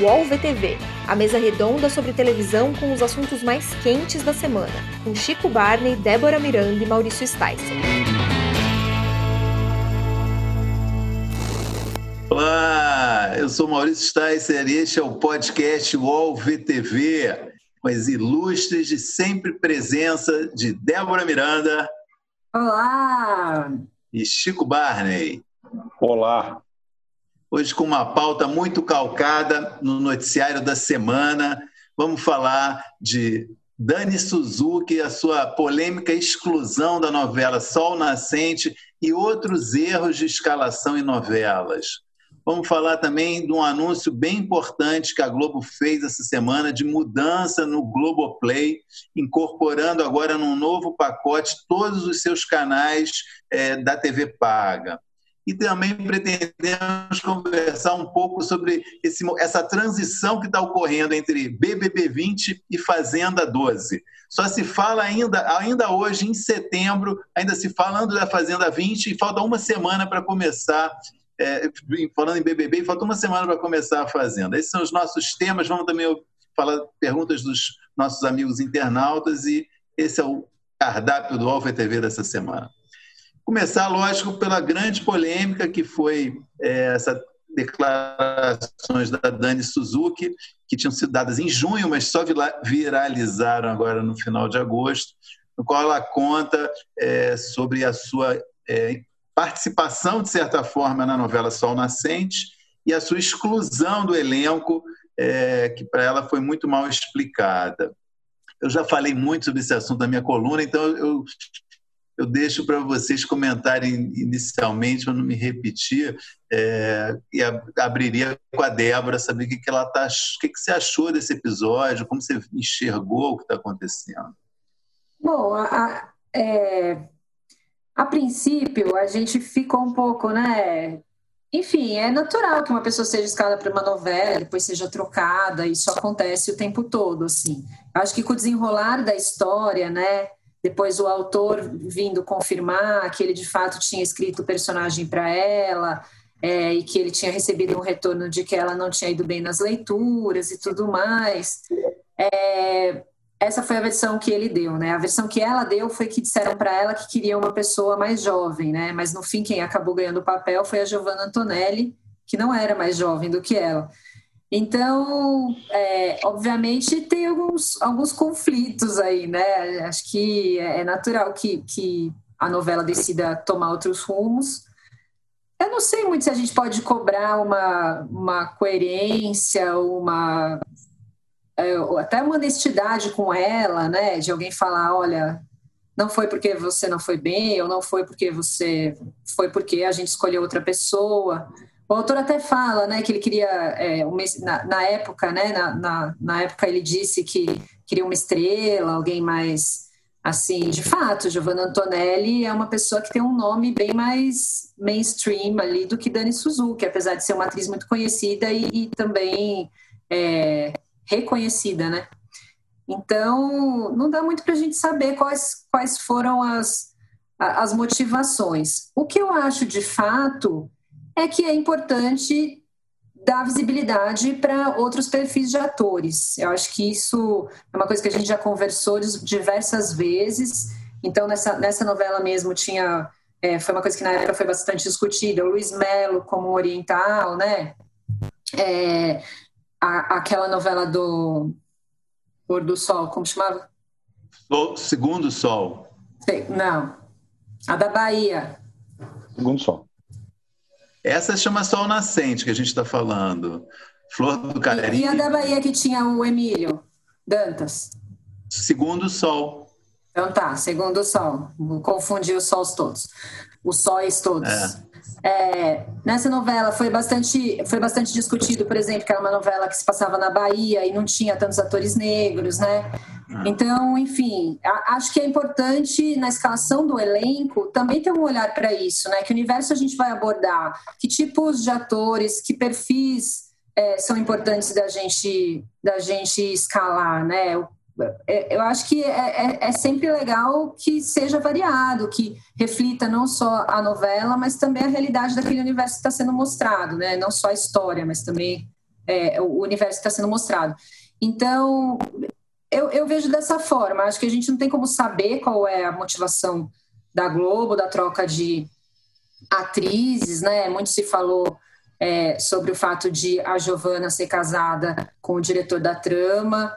UOL VTV, a mesa redonda sobre televisão com os assuntos mais quentes da semana, com Chico Barney, Débora Miranda e Maurício Sticer. Olá, eu sou Maurício Sticer e este é o podcast UOL VTV, com as ilustres de sempre presença de Débora Miranda. Olá! E Chico Barney. Olá! Hoje com uma pauta muito calcada no noticiário da semana. Vamos falar de Dani Suzuki, a sua polêmica exclusão da novela Sol Nascente e outros erros de escalação em novelas. Vamos falar também de um anúncio bem importante que a Globo fez essa semana de mudança no Globoplay, incorporando agora num novo pacote todos os seus canais é, da TV Paga e também pretendemos conversar um pouco sobre esse, essa transição que está ocorrendo entre BBB 20 e Fazenda 12. Só se fala ainda, ainda hoje, em setembro, ainda se falando da Fazenda 20 e falta uma semana para começar, é, falando em BBB, falta uma semana para começar a Fazenda. Esses são os nossos temas, vamos também falar perguntas dos nossos amigos internautas e esse é o cardápio do Alfa TV dessa semana. Começar, lógico, pela grande polêmica que foi é, essa declarações da Dani Suzuki, que tinham sido dadas em junho, mas só viralizaram agora no final de agosto, no qual ela conta é, sobre a sua é, participação, de certa forma, na novela Sol Nascente e a sua exclusão do elenco, é, que para ela foi muito mal explicada. Eu já falei muito sobre esse assunto na minha coluna, então eu eu deixo para vocês comentarem inicialmente, para não me repetir, é, e abriria com a Débora, saber o que, que ela tá, o que, que você achou desse episódio, como você enxergou o que está acontecendo. Bom, a, a, é, a princípio a gente ficou um pouco, né? Enfim, é natural que uma pessoa seja escalada para uma novela, depois seja trocada, isso acontece o tempo todo, assim. Acho que com o desenrolar da história, né? Depois o autor vindo confirmar que ele de fato tinha escrito o personagem para ela é, e que ele tinha recebido um retorno de que ela não tinha ido bem nas leituras e tudo mais. É, essa foi a versão que ele deu, né? A versão que ela deu foi que disseram para ela que queria uma pessoa mais jovem, né? Mas no fim quem acabou ganhando o papel foi a Giovanna Antonelli, que não era mais jovem do que ela. Então, é, obviamente, tem alguns, alguns conflitos aí, né? Acho que é natural que, que a novela decida tomar outros rumos. Eu não sei muito se a gente pode cobrar uma, uma coerência, uma é, até uma honestidade com ela, né? De alguém falar, olha, não foi porque você não foi bem, ou não foi porque você foi porque a gente escolheu outra pessoa. O autor até fala, né, que ele queria, é, uma, na, na, época, né, na, na, na, época ele disse que queria uma estrela, alguém mais, assim, de fato, Giovanna Antonelli é uma pessoa que tem um nome bem mais mainstream ali do que Dani Suzuki, apesar de ser uma atriz muito conhecida e, e também é, reconhecida, né. Então, não dá muito para a gente saber quais, quais foram as, as motivações. O que eu acho, de fato é que é importante dar visibilidade para outros perfis de atores. Eu acho que isso é uma coisa que a gente já conversou diversas vezes. Então, nessa, nessa novela mesmo tinha. É, foi uma coisa que na época foi bastante discutida. O Luiz Melo como oriental, né? É, a, aquela novela do Pôr do Sol, como chamava? O Segundo Sol. Não. A da Bahia. Segundo Sol. Essa chama Sol Nascente, que a gente está falando. Flor do Caribe. E a da Bahia que tinha o Emílio Dantas? Segundo Sol. Então tá, Segundo Sol. Confundi os sols todos. Os sóis todos. É. É, nessa novela foi bastante, foi bastante discutido, por exemplo, que era uma novela que se passava na Bahia e não tinha tantos atores negros, né? Ah. Então, enfim, acho que é importante na escalação do elenco também ter um olhar para isso, né? Que universo a gente vai abordar, que tipos de atores, que perfis é, são importantes da gente da gente escalar, né? É, eu acho que é, é, é, sempre legal que seja variado, que reflita não só a novela, mas também a realidade daquele universo que está sendo mostrado, né? Não só a história, mas também é, o universo que está sendo mostrado. Então, eu, eu vejo dessa forma. Acho que a gente não tem como saber qual é a motivação da Globo, da troca de atrizes, né? Muito se falou é, sobre o fato de a Giovana ser casada com o diretor da trama.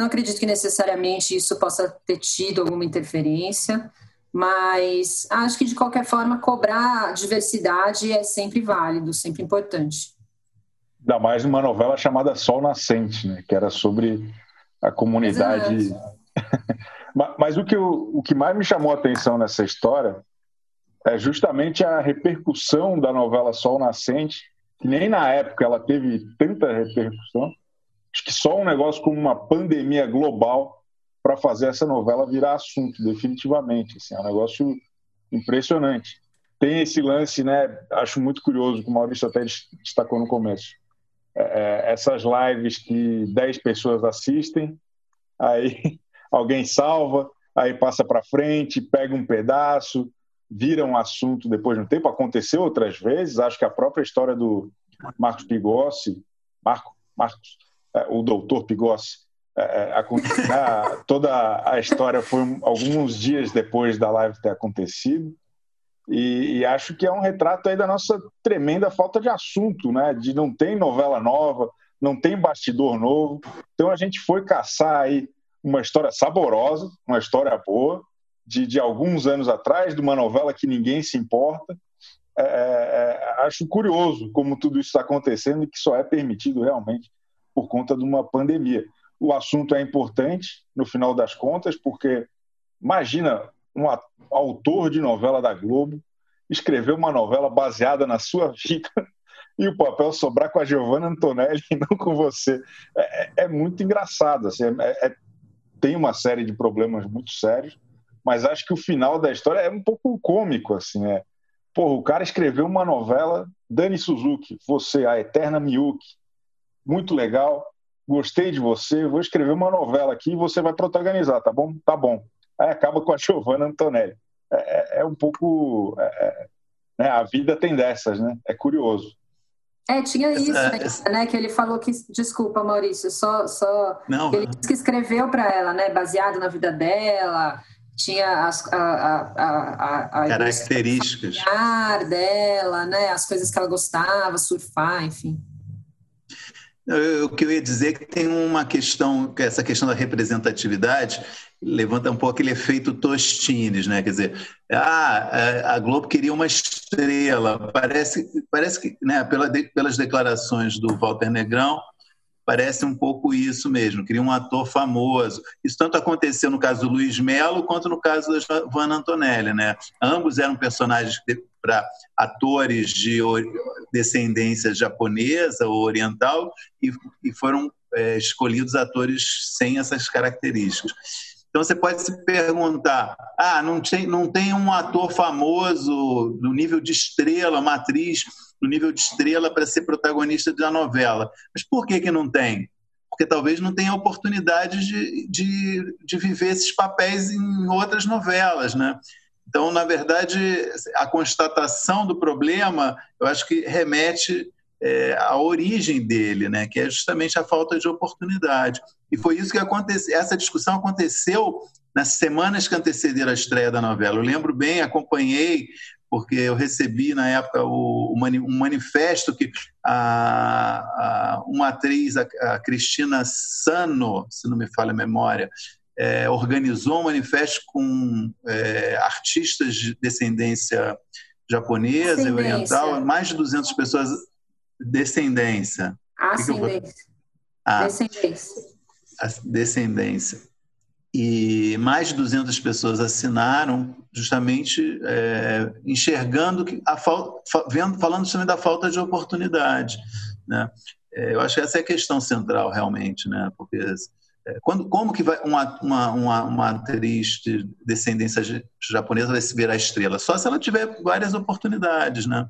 Não acredito que necessariamente isso possa ter tido alguma interferência, mas acho que de qualquer forma cobrar diversidade é sempre válido, sempre importante. Ainda mais numa novela chamada Sol Nascente, né? que era sobre a comunidade. mas o que, o que mais me chamou a atenção nessa história é justamente a repercussão da novela Sol Nascente, que nem na época ela teve tanta repercussão. Acho que só um negócio como uma pandemia global para fazer essa novela virar assunto, definitivamente. Assim, é um negócio impressionante. Tem esse lance, né? Acho muito curioso, que o Maurício até destacou no começo. É, é essas lives que 10 pessoas assistem, aí alguém salva, aí passa para frente, pega um pedaço, vira um assunto depois de um tempo. Aconteceu outras vezes, acho que a própria história do Marcos Pigossi, Marco, Marcos, o doutor Pigossi, é, é a, toda a história foi alguns dias depois da live ter acontecido. E, e, acho que é um retrato aí da nossa tremenda falta de assunto, né? De não tem novela nova, não tem bastidor novo. Então a gente foi caçar aí uma história saborosa, uma história boa, de, de alguns anos atrás, de uma novela que ninguém se importa. É, é, acho curioso como tudo isso está acontecendo e que só é permitido realmente por conta de uma pandemia. O assunto é importante, no final das contas, porque imagina um autor de novela da Globo escrever uma novela baseada na sua vida e o papel sobrar com a Giovanna Antonelli e não com você. É, é, é muito engraçado. Assim, é, é, tem uma série de problemas muito sérios, mas acho que o final da história é um pouco cômico. Assim, é, Porra, o cara escreveu uma novela, Dani Suzuki, você, a Eterna Miyuki. Muito legal, gostei de você, vou escrever uma novela aqui e você vai protagonizar, tá bom? Tá bom. Aí acaba com a Giovanna Antonelli. É, é, é um pouco. É, é, né? A vida tem dessas, né? É curioso. É, tinha isso, essa, né? Que ele falou que. Desculpa, Maurício, só. só Não, ele disse que escreveu para ela, né? Baseado na vida dela, tinha as a, a, a, características dela, né? As coisas que ela gostava, surfar, enfim. O que eu ia dizer é que tem uma questão, essa questão da representatividade levanta um pouco aquele efeito Tostines, né? Quer dizer, ah, a Globo queria uma estrela. Parece, parece que, né, pelas declarações do Walter Negrão, parece um pouco isso mesmo, queria um ator famoso. Isso tanto aconteceu no caso do Luiz Melo quanto no caso da Giovanna Antonelli, né? Ambos eram personagens para atores de descendência japonesa ou oriental e, e foram é, escolhidos atores sem essas características. Então você pode se perguntar: ah, não tem, não tem um ator famoso do nível de estrela, uma no nível de estrela para ser protagonista da novela. Mas por que, que não tem? Porque talvez não tenha oportunidade de, de, de viver esses papéis em outras novelas, né? Então, na verdade, a constatação do problema, eu acho que remete é, à origem dele, né? que é justamente a falta de oportunidade. E foi isso que aconteceu. Essa discussão aconteceu nas semanas que antecederam a estreia da novela. Eu lembro bem, acompanhei porque eu recebi na época o, um manifesto que a, a, uma atriz, a, a, Cristina Sano, se não me falha a memória, é, organizou um manifesto com é, artistas de descendência japonesa e oriental, mais de 200 pessoas, descendência. Ascendência. Ah, descendência. Descendência e mais de 200 pessoas assinaram justamente é, enxergando que a falta, vendo, falando também da falta de oportunidade, né? É, eu acho que essa é a questão central realmente, né? Porque é, quando, como que vai uma, uma, uma, uma, atriz de descendência japonesa vai se virar estrela? Só se ela tiver várias oportunidades, né?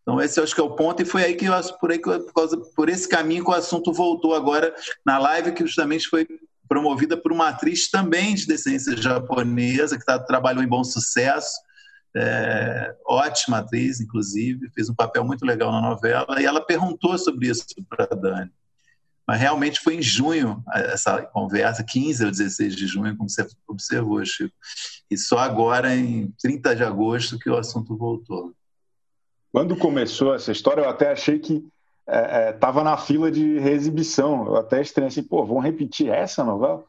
Então esse eu acho que é o ponto e foi aí que eu, por aí por, causa, por esse caminho que o assunto voltou agora na live que justamente foi promovida por uma atriz também de descendência japonesa, que tá, trabalhou em bom sucesso, é, ótima atriz, inclusive, fez um papel muito legal na novela, e ela perguntou sobre isso para a Dani. Mas realmente foi em junho essa conversa, 15 ou 16 de junho, como você observou, Chico. E só agora, em 30 de agosto, que o assunto voltou. Quando começou essa história, eu até achei que estava é, é, na fila de reexibição. Eu até estranhei assim, pô, vão repetir essa novela?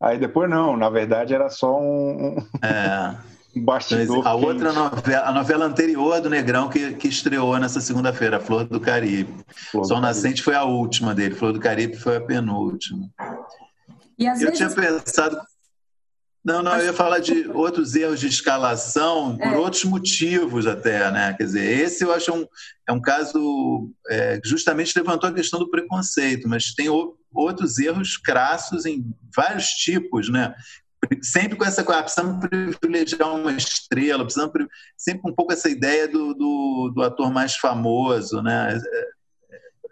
Aí depois não, na verdade era só um, é. um bastidor. A outra novela, a novela anterior do Negrão que, que estreou nessa segunda-feira, Flor do Caribe. Flor Sol do Nascente Caribe. foi a última dele, Flor do Caribe foi a penúltima. E às eu vezes... tinha pensado não, não, eu ia falar de outros erros de escalação por é. outros motivos até, né? Quer dizer, esse eu acho um, é um caso é, justamente levantou a questão do preconceito, mas tem o, outros erros crassos em vários tipos, né? Sempre com essa coisa, ah, precisamos privilegiar uma estrela, precisamos sempre um pouco essa ideia do, do, do ator mais famoso, né?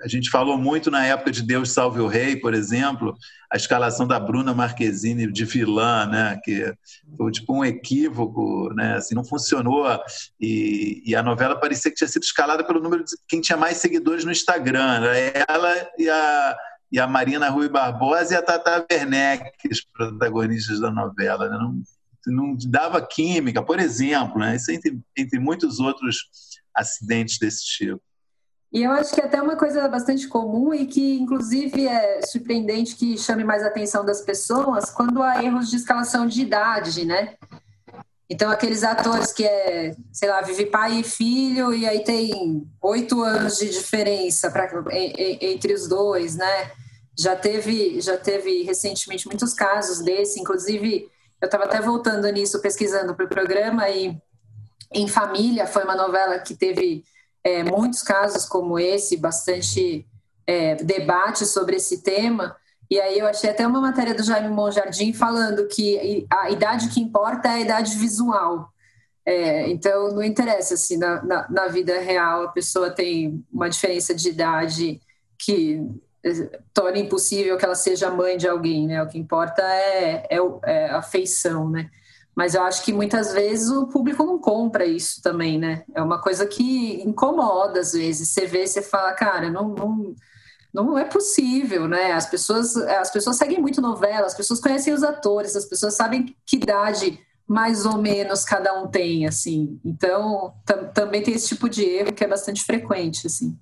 A gente falou muito na época de Deus Salve o Rei, por exemplo, a escalação da Bruna Marquezine de vilã, né, que foi tipo um equívoco, né, assim, não funcionou. E, e, a novela parecia que tinha sido escalada pelo número de quem tinha mais seguidores no Instagram, era ela e a, e a Marina Rui Barbosa e a Tata Werneck, os protagonistas da novela, né, não, não dava química, por exemplo, né, isso entre, entre muitos outros acidentes desse tipo. E eu acho que é até uma coisa bastante comum e que, inclusive, é surpreendente que chame mais a atenção das pessoas quando há erros de escalação de idade, né? Então, aqueles atores que é, sei lá, vive pai e filho e aí tem oito anos de diferença pra, entre os dois, né? Já teve, já teve recentemente muitos casos desse, inclusive eu estava até voltando nisso, pesquisando para o programa e Em Família foi uma novela que teve é, muitos casos como esse, bastante é, debate sobre esse tema. E aí eu achei até uma matéria do Jaime Monjardim falando que a idade que importa é a idade visual. É, então não interessa assim, na, na, na, vida real a pessoa tem uma diferença de idade que é, torna impossível que ela seja mãe de alguém, né? O que importa é, é, é a feição, né? Mas eu acho que muitas vezes o público não compra isso também, né? É uma coisa que incomoda às vezes. Você vê, você fala, cara, não, não, não é possível, né? As pessoas, as pessoas seguem muito novela, as pessoas conhecem os atores, as pessoas sabem que idade mais ou menos cada um tem, assim. Então, também tem esse tipo de erro que é bastante frequente, assim.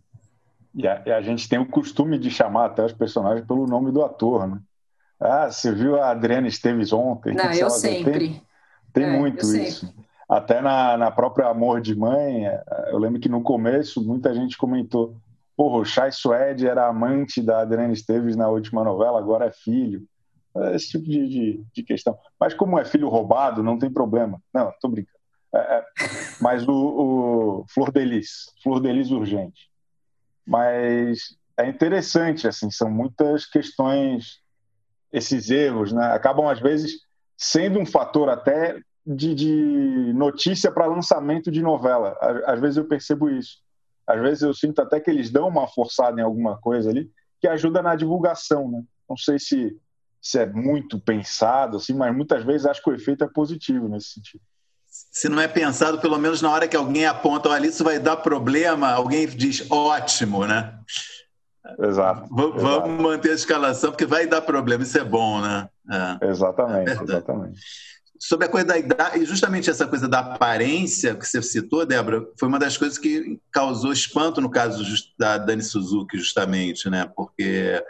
E a, e a, gente tem o costume de chamar até os personagens pelo nome do ator, né? Ah, você viu a Adriana Esteves ontem? Não, eu sempre. Tem é, muito isso. Até na, na própria Amor de Mãe, é, eu lembro que no começo muita gente comentou: porra, o Chai Suede era amante da Adriana Esteves na última novela, agora é filho. É esse tipo de, de, de, questão. Mas como é filho roubado, não tem problema. Não, tô brincando. É, é, mas o, o Flor Delis, Flor Delis urgente. Mas é interessante, assim, são muitas questões, esses erros, né? Acabam às vezes sendo um fator até de, de notícia para lançamento de novela. Às vezes eu percebo isso. Às vezes eu sinto até que eles dão uma forçada em alguma coisa ali que ajuda na divulgação, né? Não sei se, se é muito pensado, assim, mas muitas vezes acho que o efeito é positivo nesse sentido. Se não é pensado, pelo menos na hora que alguém aponta, olha, isso vai dar problema, alguém diz ótimo, né? Exato. V exato. Vamos manter a escalação, porque vai dar problema, isso é bom, né? É. Exatamente, é exatamente. Sobre a coisa da idade, e justamente essa coisa da aparência que você citou, Débora, foi uma das coisas que causou espanto no caso da Dani Suzuki, justamente, né? Porque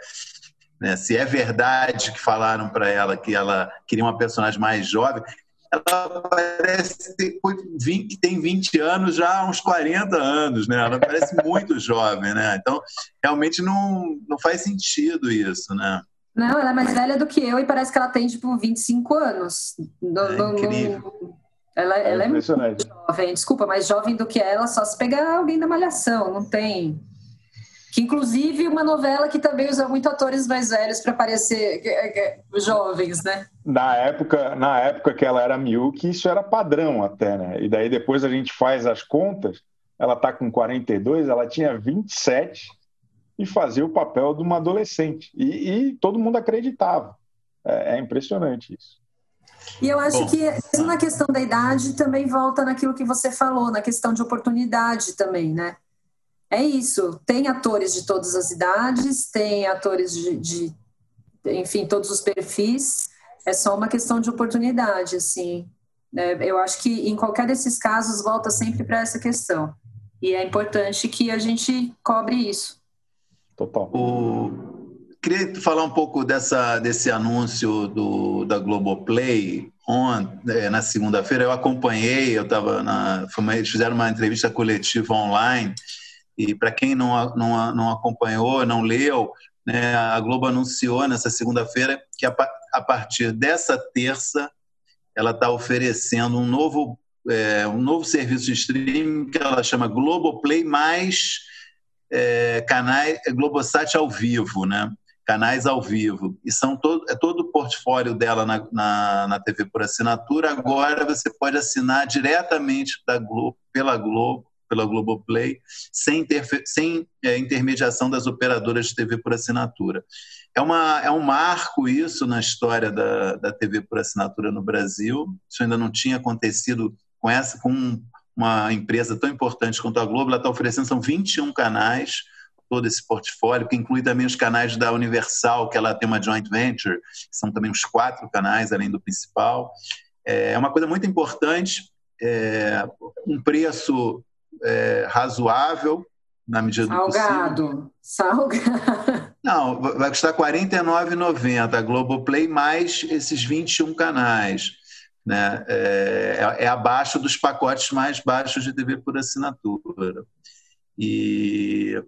né, se é verdade que falaram para ela que ela queria uma personagem mais jovem, ela parece 20, tem 20 anos já há uns 40 anos, né? Ela parece muito jovem, né? Então, realmente não, não faz sentido isso, né? Não, ela é mais velha do que eu e parece que ela tem, tipo, 25 anos. No, é no, no... Ela, é, ela é muito jovem, desculpa, mais jovem do que ela, só se pegar alguém da malhação, não tem. Que inclusive uma novela que também usa muito atores mais velhos para parecer jovens, né? Na época, na época que ela era Miyuki, isso era padrão até, né? E daí depois a gente faz as contas, ela tá com 42, ela tinha 27 e fazia o papel de uma adolescente. E, e todo mundo acreditava. É, é impressionante isso. E eu acho Bom, que, mesmo na questão da idade, também volta naquilo que você falou, na questão de oportunidade também, né? É isso. Tem atores de todas as idades, tem atores de, de enfim, todos os perfis. É só uma questão de oportunidade, assim. É, eu acho que em qualquer desses casos volta sempre para essa questão. E é importante que a gente cobre isso. Total. O... Queria falar um pouco dessa, desse anúncio do, da Globoplay on, é, na segunda-feira. Eu acompanhei, eu estava na. Eles fizeram uma entrevista coletiva online, e para quem não, não, não acompanhou, não leu, né, a Globo anunciou nessa segunda-feira que a, a partir dessa terça ela está oferecendo um novo, é, um novo serviço de streaming que ela chama Globoplay mais é, canais Globosat ao vivo, né? Canais ao vivo. E são todo, é todo o portfólio dela na, na, na TV por assinatura. Agora você pode assinar diretamente da Globo, pela Globo, pela Globoplay, sem, sem é, intermediação das operadoras de TV por assinatura. É, uma, é um marco isso na história da, da TV por assinatura no Brasil. Isso ainda não tinha acontecido com essa, com uma empresa tão importante quanto a Globo. Ela está oferecendo são 21 canais, todo esse portfólio, que inclui também os canais da Universal, que ela tem uma joint venture, que são também uns quatro canais além do principal. É uma coisa muito importante, é um preço é, razoável na medida Salgado. do possível. Salgado. Não, vai custar R$ 49,90 a Globoplay mais esses 21 canais. Né? É, é, abaixo dos pacotes mais baixos de TV por assinatura. E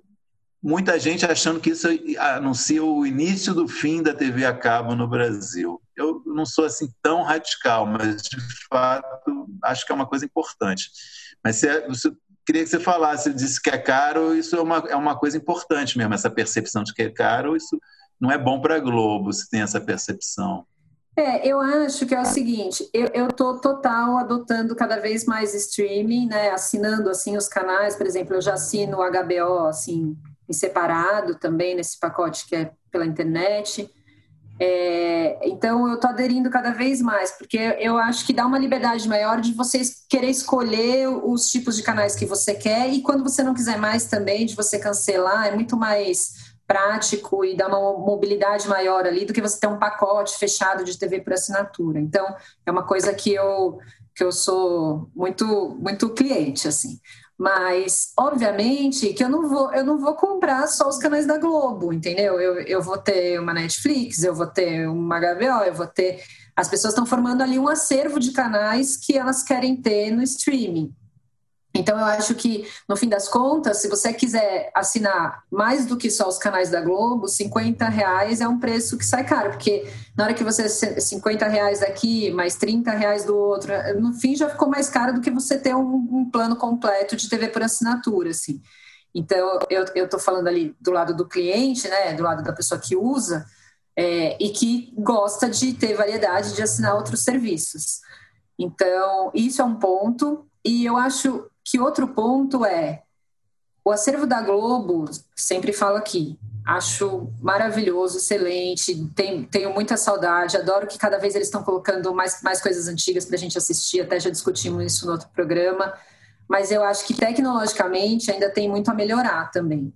muita gente achando que isso anuncia o início do fim da TV a cabo no Brasil. Eu não sou assim tão radical, mas de fato acho que é uma coisa importante. Mas se, se queria que você falasse, disse que é caro, isso é uma, é uma coisa importante mesmo, essa percepção de que é caro, isso não é bom para a Globo se tem essa percepção. É, eu acho que é o seguinte, eu estou total adotando cada vez mais streaming, né, assinando assim os canais, por exemplo, eu já assino o HBO assim em separado também nesse pacote que é pela internet. É, então eu estou aderindo cada vez mais, porque eu acho que dá uma liberdade maior de você querer escolher os tipos de canais que você quer e quando você não quiser mais também, de você cancelar, é muito mais prático e dá uma mobilidade maior ali do que você ter um pacote fechado de TV por assinatura. Então é uma coisa que eu que eu sou muito muito cliente assim. Mas, obviamente, que eu não vou, eu não vou comprar só os canais da Globo, entendeu? Eu, eu vou ter uma Netflix, eu vou ter uma HBO, eu vou ter. As pessoas estão formando ali um acervo de canais que elas querem ter no streaming. Então, eu acho que, no fim das contas, se você quiser assinar mais do que só os canais da Globo, 50 reais é um preço que sai caro, porque na hora que você 50 reais daqui, mais 30 reais do outro, no fim já ficou mais caro do que você ter um, um plano completo de TV por assinatura, assim. Então, eu estou falando ali do lado do cliente, né, do lado da pessoa que usa, é, e que gosta de ter variedade de assinar outros serviços. Então, isso é um ponto. E eu acho que outro ponto é o acervo da Globo, sempre falo aqui, acho maravilhoso, excelente, tenho, tenho muita saudade, adoro que cada vez eles estão colocando mais, mais coisas antigas para a gente assistir, até já discutimos isso no outro programa, mas eu acho que tecnologicamente ainda tem muito a melhorar também.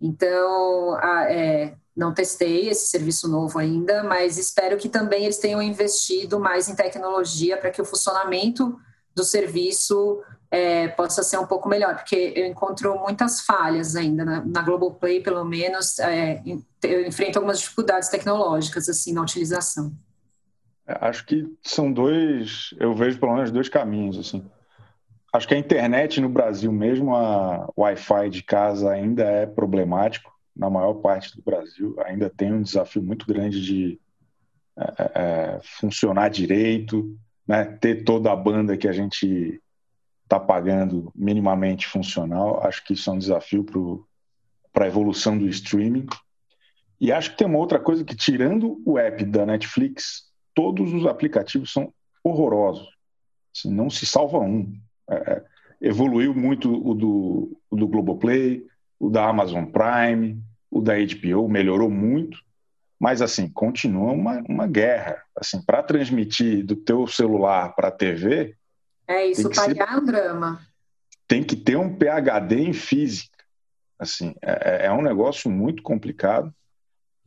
Então, a, é, não testei esse serviço novo ainda, mas espero que também eles tenham investido mais em tecnologia para que o funcionamento do serviço é, possa ser um pouco melhor, porque eu encontro muitas falhas ainda na, na Globoplay, pelo menos, é, eu enfrento algumas dificuldades tecnológicas assim na utilização. É, acho que são dois, eu vejo pelo menos dois caminhos assim. Acho que a internet no Brasil, mesmo a Wi-Fi de casa, ainda é problemático na maior parte do Brasil. Ainda tem um desafio muito grande de é, é, é funcionar direito, né? ter toda a banda que a gente está pagando minimamente funcional. Acho que isso é um desafio para a evolução do streaming. E acho que tem uma outra coisa que, tirando o app da Netflix, todos os aplicativos são horrorosos. Assim, não se salva um. É, é, evoluiu muito o do, o do Globoplay, o da Amazon Prime, o da HBO, melhorou muito. Mas, assim, continua uma, uma guerra. Assim, para transmitir do teu celular para a TV... É, isso pagar ser, um drama. Tem que ter um PHD em física. Assim, é, é, é um negócio muito complicado.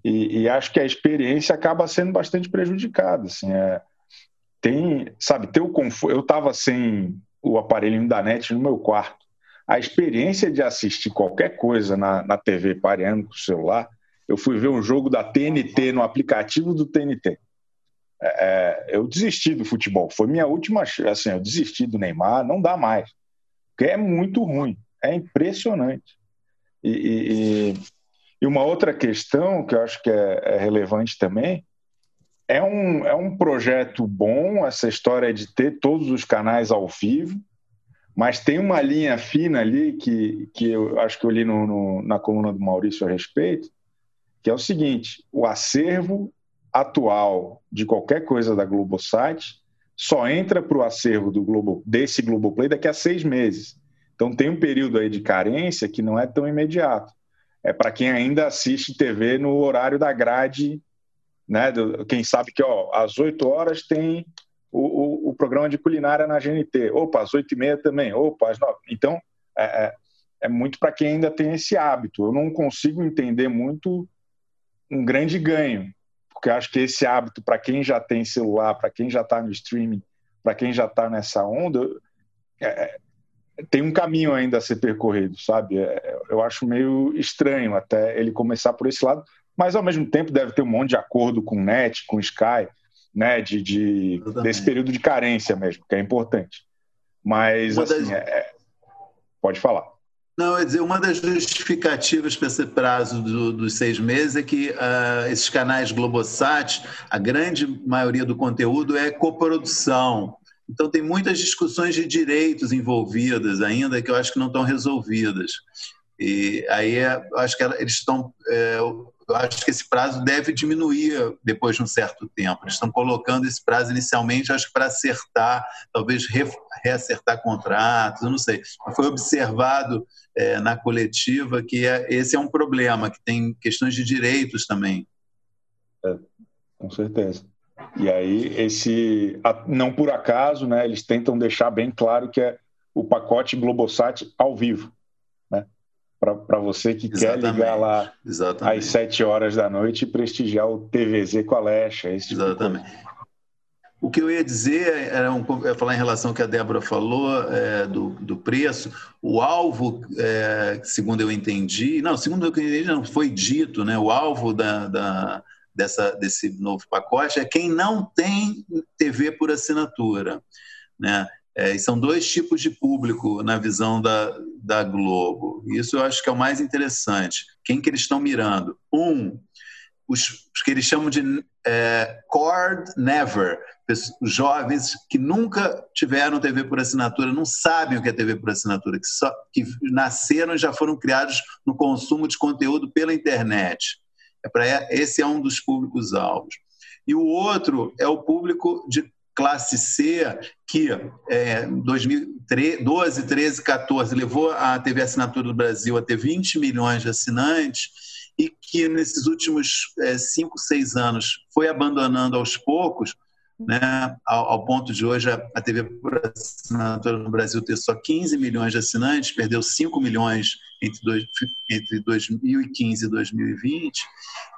E, e, acho que a experiência acaba sendo bastante prejudicada. Assim, é, tem, sabe, ter o conforto. Eu estava sem o aparelho da net no meu quarto. A experiência de assistir qualquer coisa na, na TV pareando com o celular eu fui ver um jogo da TNT no aplicativo do TNT. É, é, eu desisti do futebol. Foi minha última. Assim, eu desisti do Neymar, não dá mais. Porque é muito ruim. É impressionante. E, e, e uma outra questão que eu acho que é, é relevante também é um, é um projeto bom essa história de ter todos os canais ao vivo, mas tem uma linha fina ali que, que eu acho que eu li no, no, na coluna do Maurício a respeito, que é o seguinte: o acervo atual de qualquer coisa da Globosat só entra para o acervo do Globo, desse Globoplay daqui a seis meses. Então tem um período aí de carência que não é tão imediato. É para quem ainda assiste TV no horário da grade, né? Do, quem sabe que ó, às 8 horas tem o, o, o, programa de culinária na GNT. Opa, às 8 e meia também. Opa, às 9. Então é, é, é muito para quem ainda tem esse hábito. Eu não consigo entender muito um grande ganho, porque acho que esse hábito, para quem já tem celular, para quem já está no streaming, para quem já está nessa onda, é, é, tem um caminho ainda a ser percorrido, sabe? É, eu acho meio estranho até ele começar por esse lado, mas ao mesmo tempo deve ter um monte de acordo com o NET, com o Sky, né? De, de desse período de carência mesmo, que é importante. Mas, assim, é, é, pode falar. Não, é dizer, uma das justificativas para esse prazo do, dos seis meses é que uh, esses canais Globosat, a grande maioria do conteúdo é coprodução. Então, tem muitas discussões de direitos envolvidas ainda que eu acho que não estão resolvidas. E aí, eu acho que eles estão. É, eu acho que esse prazo deve diminuir depois de um certo tempo. Eles estão colocando esse prazo inicialmente, acho que para acertar, talvez re, reacertar contratos, eu não sei. Foi observado é, na coletiva que é, esse é um problema, que tem questões de direitos também. É, com certeza. E aí, esse, não por acaso, né, eles tentam deixar bem claro que é o pacote Globosat ao vivo para você que Exatamente. quer ligar lá Exatamente. às 7 horas da noite e prestigiar o TVZ com a Lecha. Tipo Exatamente. O que eu ia dizer era um, ia falar em relação ao que a Débora falou é, do, do preço. O alvo, é, segundo eu entendi, não, segundo eu entendi, não foi dito, né? O alvo da, da, dessa, desse novo pacote é quem não tem TV por assinatura, né? É, são dois tipos de público na visão da, da Globo. Isso eu acho que é o mais interessante. Quem que eles estão mirando? Um, os, os que eles chamam de é, cord never, os jovens que nunca tiveram TV por assinatura, não sabem o que é TV por assinatura, que, só, que nasceram e já foram criados no consumo de conteúdo pela internet. É para esse é um dos públicos alvos. E o outro é o público de classe C, que é, em 2012, 13, 14 levou a TV Assinatura do Brasil a ter 20 milhões de assinantes e que nesses últimos 5, é, 6 anos foi abandonando aos poucos, né, ao, ao, ponto de hoje a, a TV assinatura no Brasil ter só 15 milhões de assinantes, perdeu 5 milhões entre, dois, entre 2015 e 2020,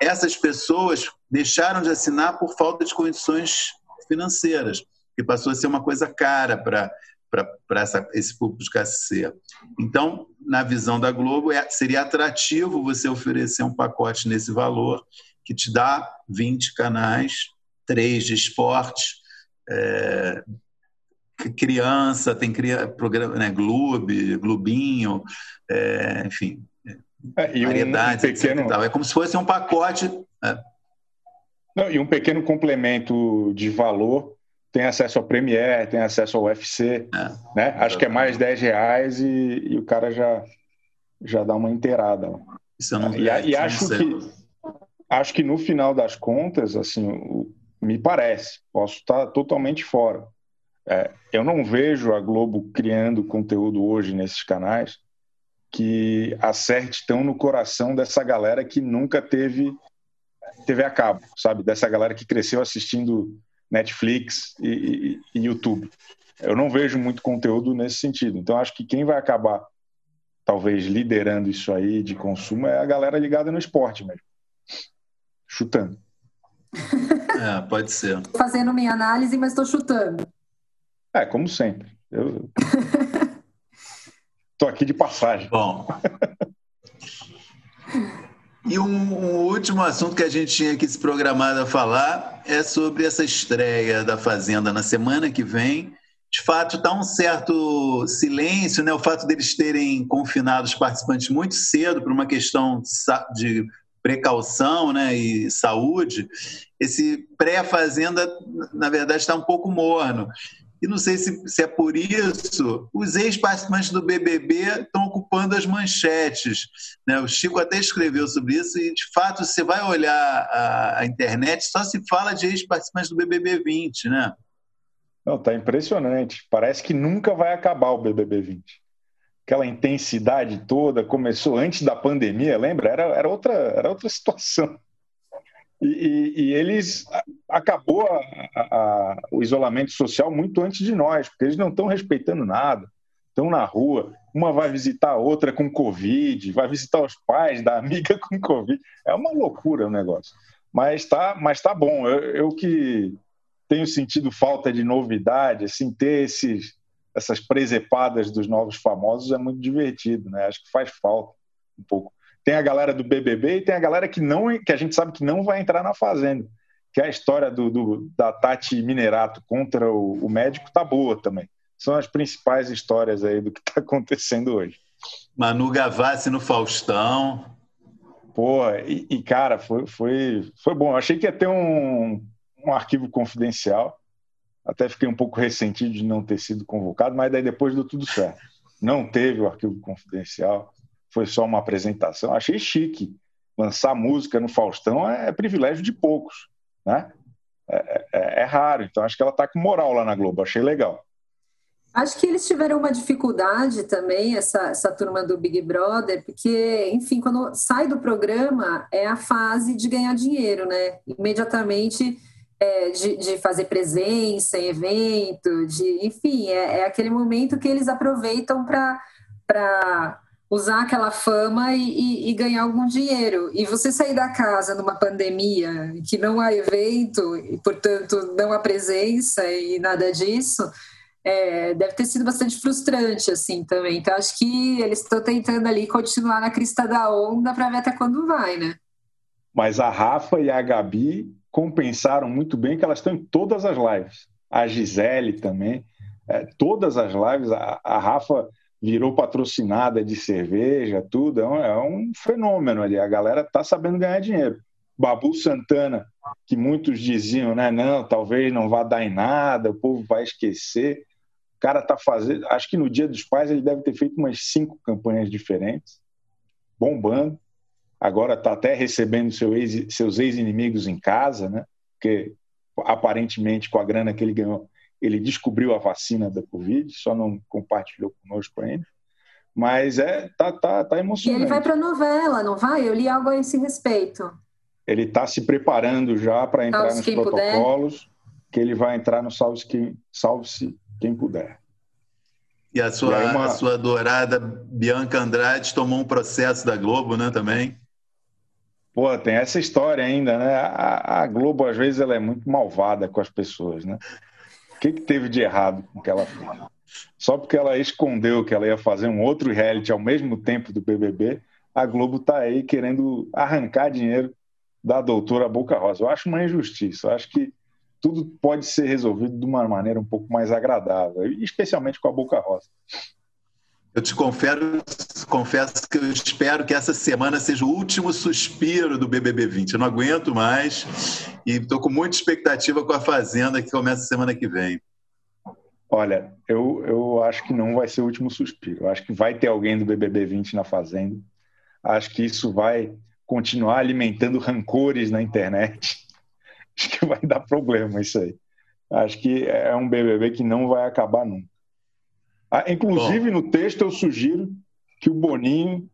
essas pessoas deixaram de assinar por falta de condições financeiras, que passou a ser uma coisa cara para para esse público de KC. Então, na visão da Globo, é, seria atrativo você oferecer um pacote nesse valor que te dá 20 canais, três de esporte, é, criança, tem cria, programa, né, Globe, Globinho, é, enfim, é, e variedades, um pequeno... É como se fosse um pacote. É. Não, e um pequeno complemento de valor, tem acesso ao Premiere, tem acesso ao UFC, é, né? Acho que é mais 10 reais e, e, o cara já, já dá uma inteirada. Isso não, e, e acho que acho que no final das contas, assim, me parece, posso estar totalmente fora. É, eu não vejo a Globo criando conteúdo hoje nesses canais que acerte tão no coração dessa galera que nunca teve TV a cabo, sabe? Dessa galera que cresceu assistindo Netflix e, e, e YouTube. Eu não vejo muito conteúdo nesse sentido. Então, acho que quem vai acabar, talvez, liderando isso aí de consumo é a galera ligada no esporte mesmo. Chutando. É, pode ser. Fazendo minha análise, mas estou chutando. É, como sempre. Eu tô aqui de passagem. Bom. E um, um, último assunto que a gente tinha aqui se programado a falar é sobre essa estreia da Fazenda na semana que vem. De fato, está um certo silêncio, né? O fato deles terem confinado os participantes muito cedo por uma questão de precaução né, e saúde, esse pré-fazenda, na verdade, está um pouco morno. E não sei se, se é por isso, os ex-participantes do BBB estão ocupando as manchetes. Né? O Chico até escreveu sobre isso, e de fato, você vai olhar a, a internet, só se fala de ex-participantes do BBB 20, né? Não, tá impressionante. Parece que nunca vai acabar o BBB 20. Aquela intensidade toda começou antes da pandemia, lembra? Era, era, outra, era outra situação. E, e, eles acabou a, a, o isolamento social muito antes de nós, porque eles não estão respeitando nada, estão na rua, uma vai visitar a outra com Covid, vai visitar os pais da amiga com Covid. É uma loucura o negócio. Mas tá, mas tá bom. Eu, eu que tenho sentido falta de novidade, assim, ter esses, essas presepadas dos novos famosos é muito divertido, né? Acho que faz falta um pouco tem a galera do BBB e tem a galera que não que a gente sabe que não vai entrar na fazenda. Que a história do, do da Tati Minerato contra o, o, médico tá boa também. São as principais histórias aí do que está acontecendo hoje. Manu Gavassi no Faustão. Pô, e, e, cara, foi, foi, foi bom. Eu achei que ia ter um, um arquivo confidencial. Até fiquei um pouco ressentido de não ter sido convocado, mas daí depois deu tudo certo. Não teve o arquivo confidencial foi só uma apresentação. Achei chique. Lançar música no Faustão é, privilégio de poucos, né? É, é, é raro. Então acho que ela está com moral lá na Globo. Achei legal. Acho que eles tiveram uma dificuldade também, essa, essa turma do Big Brother, porque, enfim, quando sai do programa é a fase de ganhar dinheiro, né? Imediatamente é, de, de, fazer presença em evento, de, enfim, é, é aquele momento que eles aproveitam para usar aquela fama e, e, e, ganhar algum dinheiro. E você sair da casa numa pandemia, que não há evento, e portanto não há presença e nada disso, é, deve ter sido bastante frustrante assim também. Então acho que eles estão tentando ali continuar na crista da onda para ver até quando vai, né? Mas a Rafa e a Gabi compensaram muito bem que elas estão em todas as lives. A Gisele também, é, todas as lives. A, a Rafa virou patrocinada de cerveja, tudo. É um, é um fenômeno ali. A galera tá sabendo ganhar dinheiro. Babu Santana, que muitos diziam, né? Não, talvez não vá dar em nada, o povo vai esquecer. O cara tá fazendo. Acho que no Dia dos Pais ele deve ter feito umas cinco campanhas diferentes, bombando. Agora tá até recebendo seu ex, seus ex-inimigos em casa, né? Porque aparentemente com a grana que ele ganhou, ele descobriu a vacina da Covid, só não compartilhou conosco ainda. Mas é, tá, tá, tá emocionante. E ele vai para a novela, não vai? Eu li algo a esse respeito. Ele está se preparando já para entrar nos protocolos, puder. que ele vai entrar no Salve-se quem, Salve quem puder. E a sua, e uma... a sua dourada Bianca Andrade tomou um processo da Globo, né, também? Pô, tem essa história ainda, né? A, a Globo, às vezes, ela é muito malvada com as pessoas, né? Que, que teve de errado com que ela fez? Só porque ela escondeu que ela ia fazer um outro reality ao mesmo tempo do BBB, a Globo está aí querendo arrancar dinheiro da doutora Boca Rosa. Eu acho uma injustiça. Eu acho que tudo pode ser resolvido de uma maneira um pouco mais agradável, especialmente com a Boca Rosa. Eu te confesso, confesso que eu espero que essa semana seja o último suspiro do BBB 20. Eu não aguento mais e estou com muita expectativa com a Fazenda que começa semana que vem. Olha, eu, eu acho que não vai ser o último suspiro. Eu acho que vai ter alguém do BBB 20 na Fazenda. Acho que isso vai continuar alimentando rancores na internet. Acho que vai dar problema isso aí. Acho que é um BBB que não vai acabar nunca. Ah, inclusive, Bom. no texto, eu sugiro que o Boninho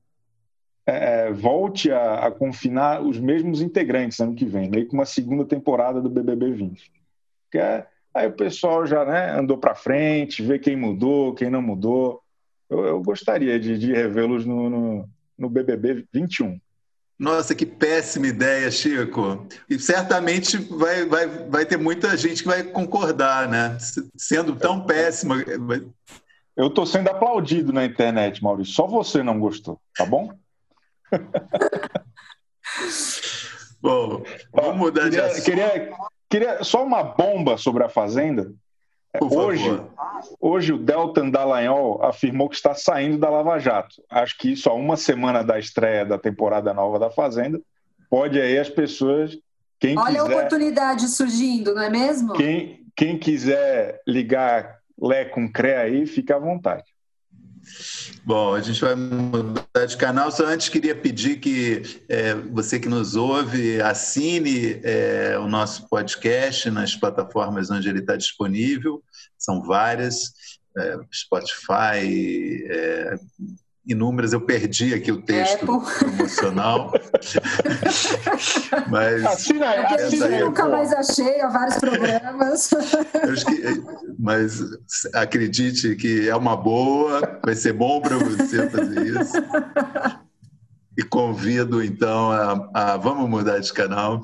é, é, volte a, a, confinar os mesmos integrantes ano que vem, meio que uma segunda temporada do BBB 20. Que é, aí o pessoal já né, andou para frente, vê quem mudou, quem não mudou. Eu, eu gostaria de, de revê-los no, no, no BBB 21. Nossa, que péssima ideia, Chico. E certamente vai, vai, vai ter muita gente que vai concordar, né? Sendo tão péssima. Eu estou sendo aplaudido na internet, Maurício. Só você não gostou, tá bom? bom, vamos mudar queria, de assunto. Queria, queria só uma bomba sobre a Fazenda. Hoje, hoje o Deltan Dallagnol afirmou que está saindo da Lava Jato. Acho que isso a uma semana da estreia da temporada nova da Fazenda pode aí as pessoas quem Olha quiser, a oportunidade surgindo, não é mesmo? Quem, quem quiser ligar Lé com Cré aí, fica à vontade. Bom, a gente vai mudar de canal. Só antes queria pedir que é, você que nos ouve assine é, o nosso podcast nas plataformas onde ele está disponível. São várias: é, Spotify, é, inúmeras, eu perdi aqui o texto promocional. mas assina, assina, eu nunca mais achei, há vários programas. mas acredite que é uma boa, vai ser bom para você fazer isso. E convido então a, a vamos mudar de canal.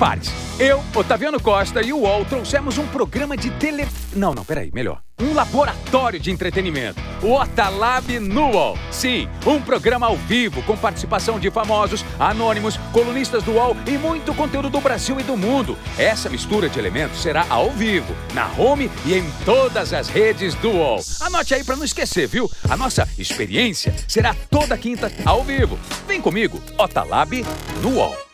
Prepare-se. Eu, Otaviano Costa e o UOL trouxemos um programa de tele... Não, não, peraí, melhor. Um laboratório de entretenimento. O Otalab no. Sim, um programa ao vivo com participação de famosos, anônimos, colunistas do UOL e muito conteúdo do Brasil e do mundo. Essa mistura de elementos será ao vivo, na home e em todas as redes do UOL. Anote aí para não esquecer, viu? A nossa experiência será toda quinta ao vivo. Vem comigo, Otalab no.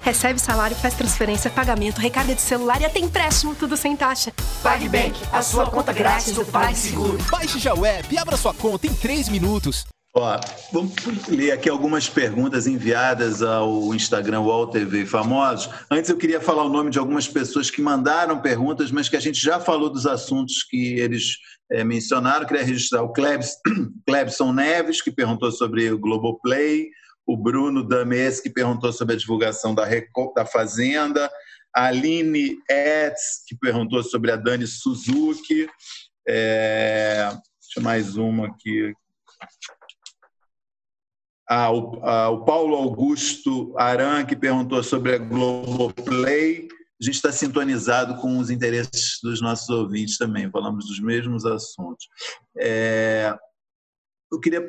Recebe salário, faz transferência, pagamento, recarga de celular e até empréstimo, tudo sem taxa. PagBank, a sua conta grátis do PagSeguro. Baixe já o app e abra sua conta em 3 minutos. Ó, vamos ler aqui algumas perguntas enviadas ao Instagram Wall TV Famosos. Antes eu queria falar o nome de algumas pessoas que mandaram perguntas, mas que a gente já falou dos assuntos que eles é, mencionaram. Eu queria registrar o Klebs, Klebson Neves, que perguntou sobre o Globoplay o Bruno Dames, que perguntou sobre a divulgação da, da Fazenda, a Aline Etz, que perguntou sobre a Dani Suzuki, é, deixa mais uma aqui. Ah, o, ah, o Paulo Augusto Aran, que perguntou sobre a Globoplay. A gente está sintonizado com os interesses dos nossos ouvintes também, falamos dos mesmos assuntos. É, eu queria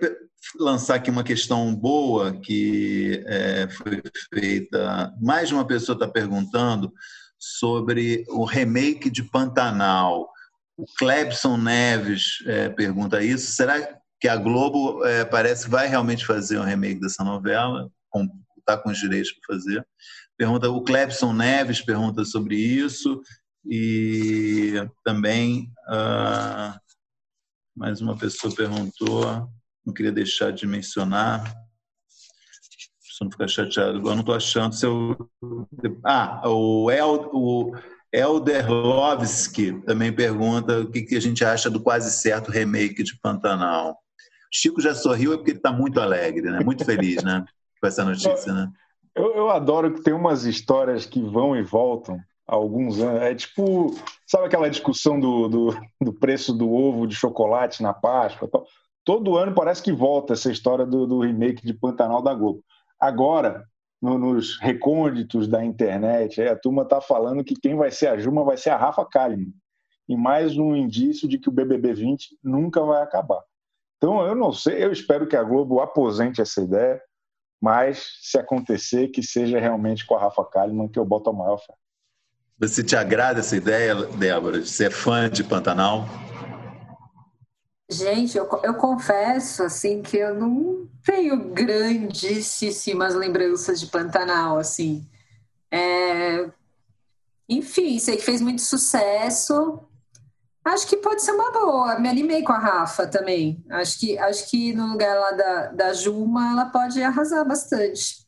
lançar aqui uma questão boa que é, foi feita. Mais uma pessoa está perguntando sobre o remake de Pantanal. O Clebson Neves é, pergunta isso. Será que a Globo é, parece que vai realmente fazer um remake dessa novela? Está com os direitos para fazer. Pergunta o Clebson Neves pergunta sobre isso e também uh, mais uma pessoa perguntou não queria deixar de mencionar, se não ficar chateado, agora não estou achando se eu... Ah, o, El, o Elder Lovski também pergunta o que, que a gente acha do quase certo remake de Pantanal. Chico já sorriu é porque ele está muito alegre, né? muito feliz né? com essa notícia. Né? Eu, eu adoro que tem umas histórias que vão e voltam alguns anos. É tipo, sabe aquela discussão do, do, do preço do ovo de chocolate na Páscoa? Todo ano parece que volta essa história do, do remake de Pantanal da Globo. Agora, no, nos recônditos da internet, a turma está falando que quem vai ser a Juma vai ser a Rafa Kalimann. E mais um indício de que o BBB 20 nunca vai acabar. Então, eu não sei, eu espero que a Globo aposente essa ideia, mas se acontecer, que seja realmente com a Rafa Kalimann, que eu boto a maior fé. Você te agrada essa ideia, Débora, de ser fã de Pantanal? Gente, eu, eu confesso assim que eu não tenho grandíssimas lembranças de Pantanal, assim. É... Enfim, sei que fez muito sucesso. Acho que pode ser uma boa. Me animei com a Rafa também. Acho que, acho que no lugar lá da, da Juma, ela pode arrasar bastante.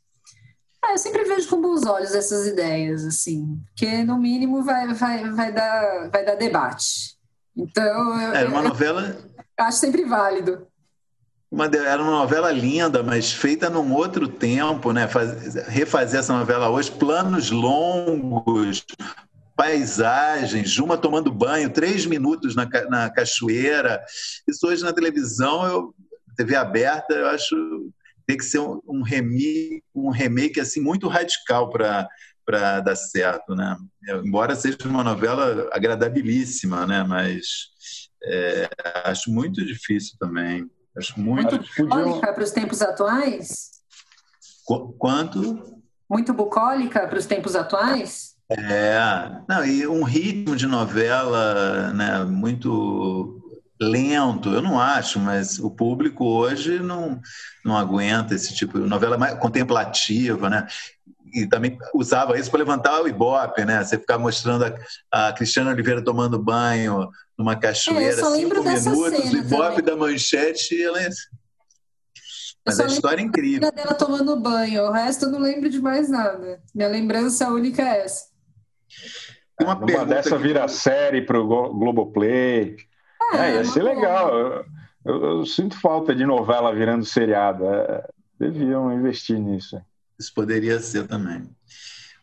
Ah, eu sempre vejo com bons olhos essas ideias, assim, porque no mínimo vai, vai, vai, dar, vai dar debate. Então. É uma novela acho sempre válido. era uma novela linda, mas feita num outro tempo, né? Faz, refazer essa novela hoje, planos longos, paisagens, Juma tomando banho, três minutos na, na cachoeira. Isso hoje na televisão, eu, TV aberta, eu acho tem que ser um, um remake, um remake assim muito radical para para dar certo, né? Embora seja uma novela agradabilíssima, né? Mas é, acho muito difícil também. Acho muito, bucólica para os tempos atuais? Qu quanto? Muito bucólica para os tempos atuais? É, não, e um ritmo de novela né, muito lento, eu não acho, mas o público hoje não, não aguenta esse tipo de novela mais contemplativa, né? E também usava isso para levantar o ibope, né? Você ficar mostrando a, a Cristiana Oliveira tomando banho numa cachoeira, é, cinco minutos, o ibope também. da manchete, ela é... Mas a história é incrível. dela tomando banho, o resto eu não lembro de mais nada. Minha lembrança única é essa. Uma, uma dessa que... vira série para o Globoplay. É, é, ia ser legal. Eu, eu, eu, sinto falta de novela virando seriado. É, deviam investir nisso. Isso poderia ser também.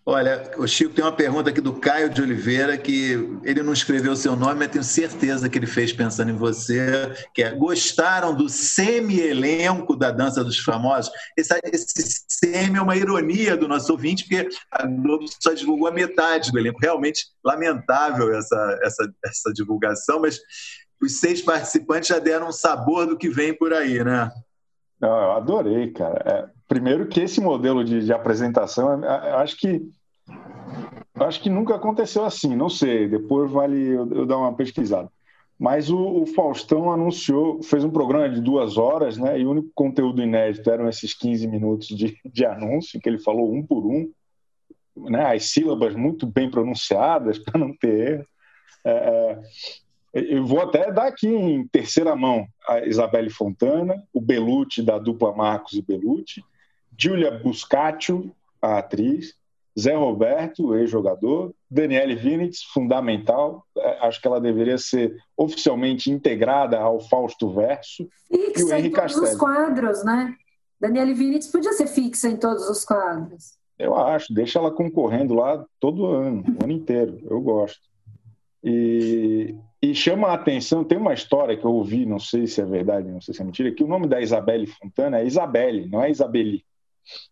Olha, o Chico tem uma pergunta aqui do Caio de Oliveira, que ele não escreveu o seu nome, mas tenho certeza que ele fez pensando em você, que é, gostaram do semi-elenco da Dança dos Famosos? Esse, esse semi é uma ironia do nosso ouvinte, porque a Globo só divulgou a metade do elenco. Realmente lamentável essa, essa, essa divulgação, mas os seis participantes já deram um sabor do que vem por aí, né? Não, eu adorei, cara. É, primeiro que esse modelo de, de apresentação, é, é, acho que acho que nunca aconteceu assim. Não sei. Depois vale eu, eu dar uma pesquisada. Mas o, o, Faustão anunciou, fez um programa de duas horas, né? E o único conteúdo inédito eram esses 15 minutos de, de anúncio, que ele falou um por um, né? As sílabas muito bem pronunciadas para não ter erro. É, é eu vou até dar aqui em terceira mão a Isabelle Fontana, o Belucci da dupla Marcos e Belucci, Giulia Buscaccio, a atriz, Zé Roberto, ex-jogador, Daniele Vinitz, fundamental, é, acho que ela deveria ser oficialmente integrada ao Fausto Verso, fixa e o Henrique em todos Castelli. os quadros, né? Daniele Vinitz podia ser fixa em todos os quadros. Eu acho, deixa ela concorrendo lá todo ano, o ano inteiro, eu gosto. E, e chama a atenção, tem uma história que eu ouvi, não sei se é verdade, não sei se é mentira, que o nome da Isabelle Fontana é Isabelle, não é Isabeli.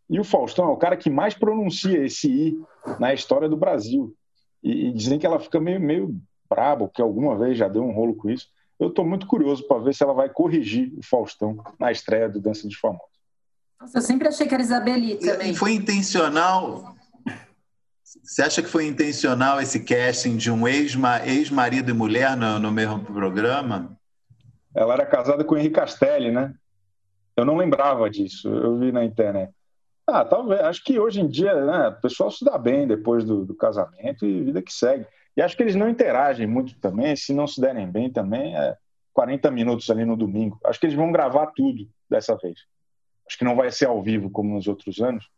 E o Faustão é o cara que mais pronuncia esse I na história do Brasil. E, e dizem que ela fica meio, meio brabo, que alguma vez já deu um rolo com isso. Eu estou muito curioso para ver se ela vai corrigir o Faustão na estreia do Dança de Famosos. Nossa, eu sempre achei que era Isabeli também. E foi intencional você acha que foi intencional esse casting de um ex-marido e mulher no, no mesmo programa? Ela era casada com o Henrique Castelli, né? Eu não lembrava disso, eu vi na internet. Ah, talvez. Acho que hoje em dia, né, o pessoal se dá bem depois do, do, casamento e vida que segue. E acho que eles não interagem muito também. Se não se derem bem também, é 40 minutos ali no domingo. Acho que eles vão gravar tudo dessa vez. Acho que não vai ser ao vivo como nos outros anos.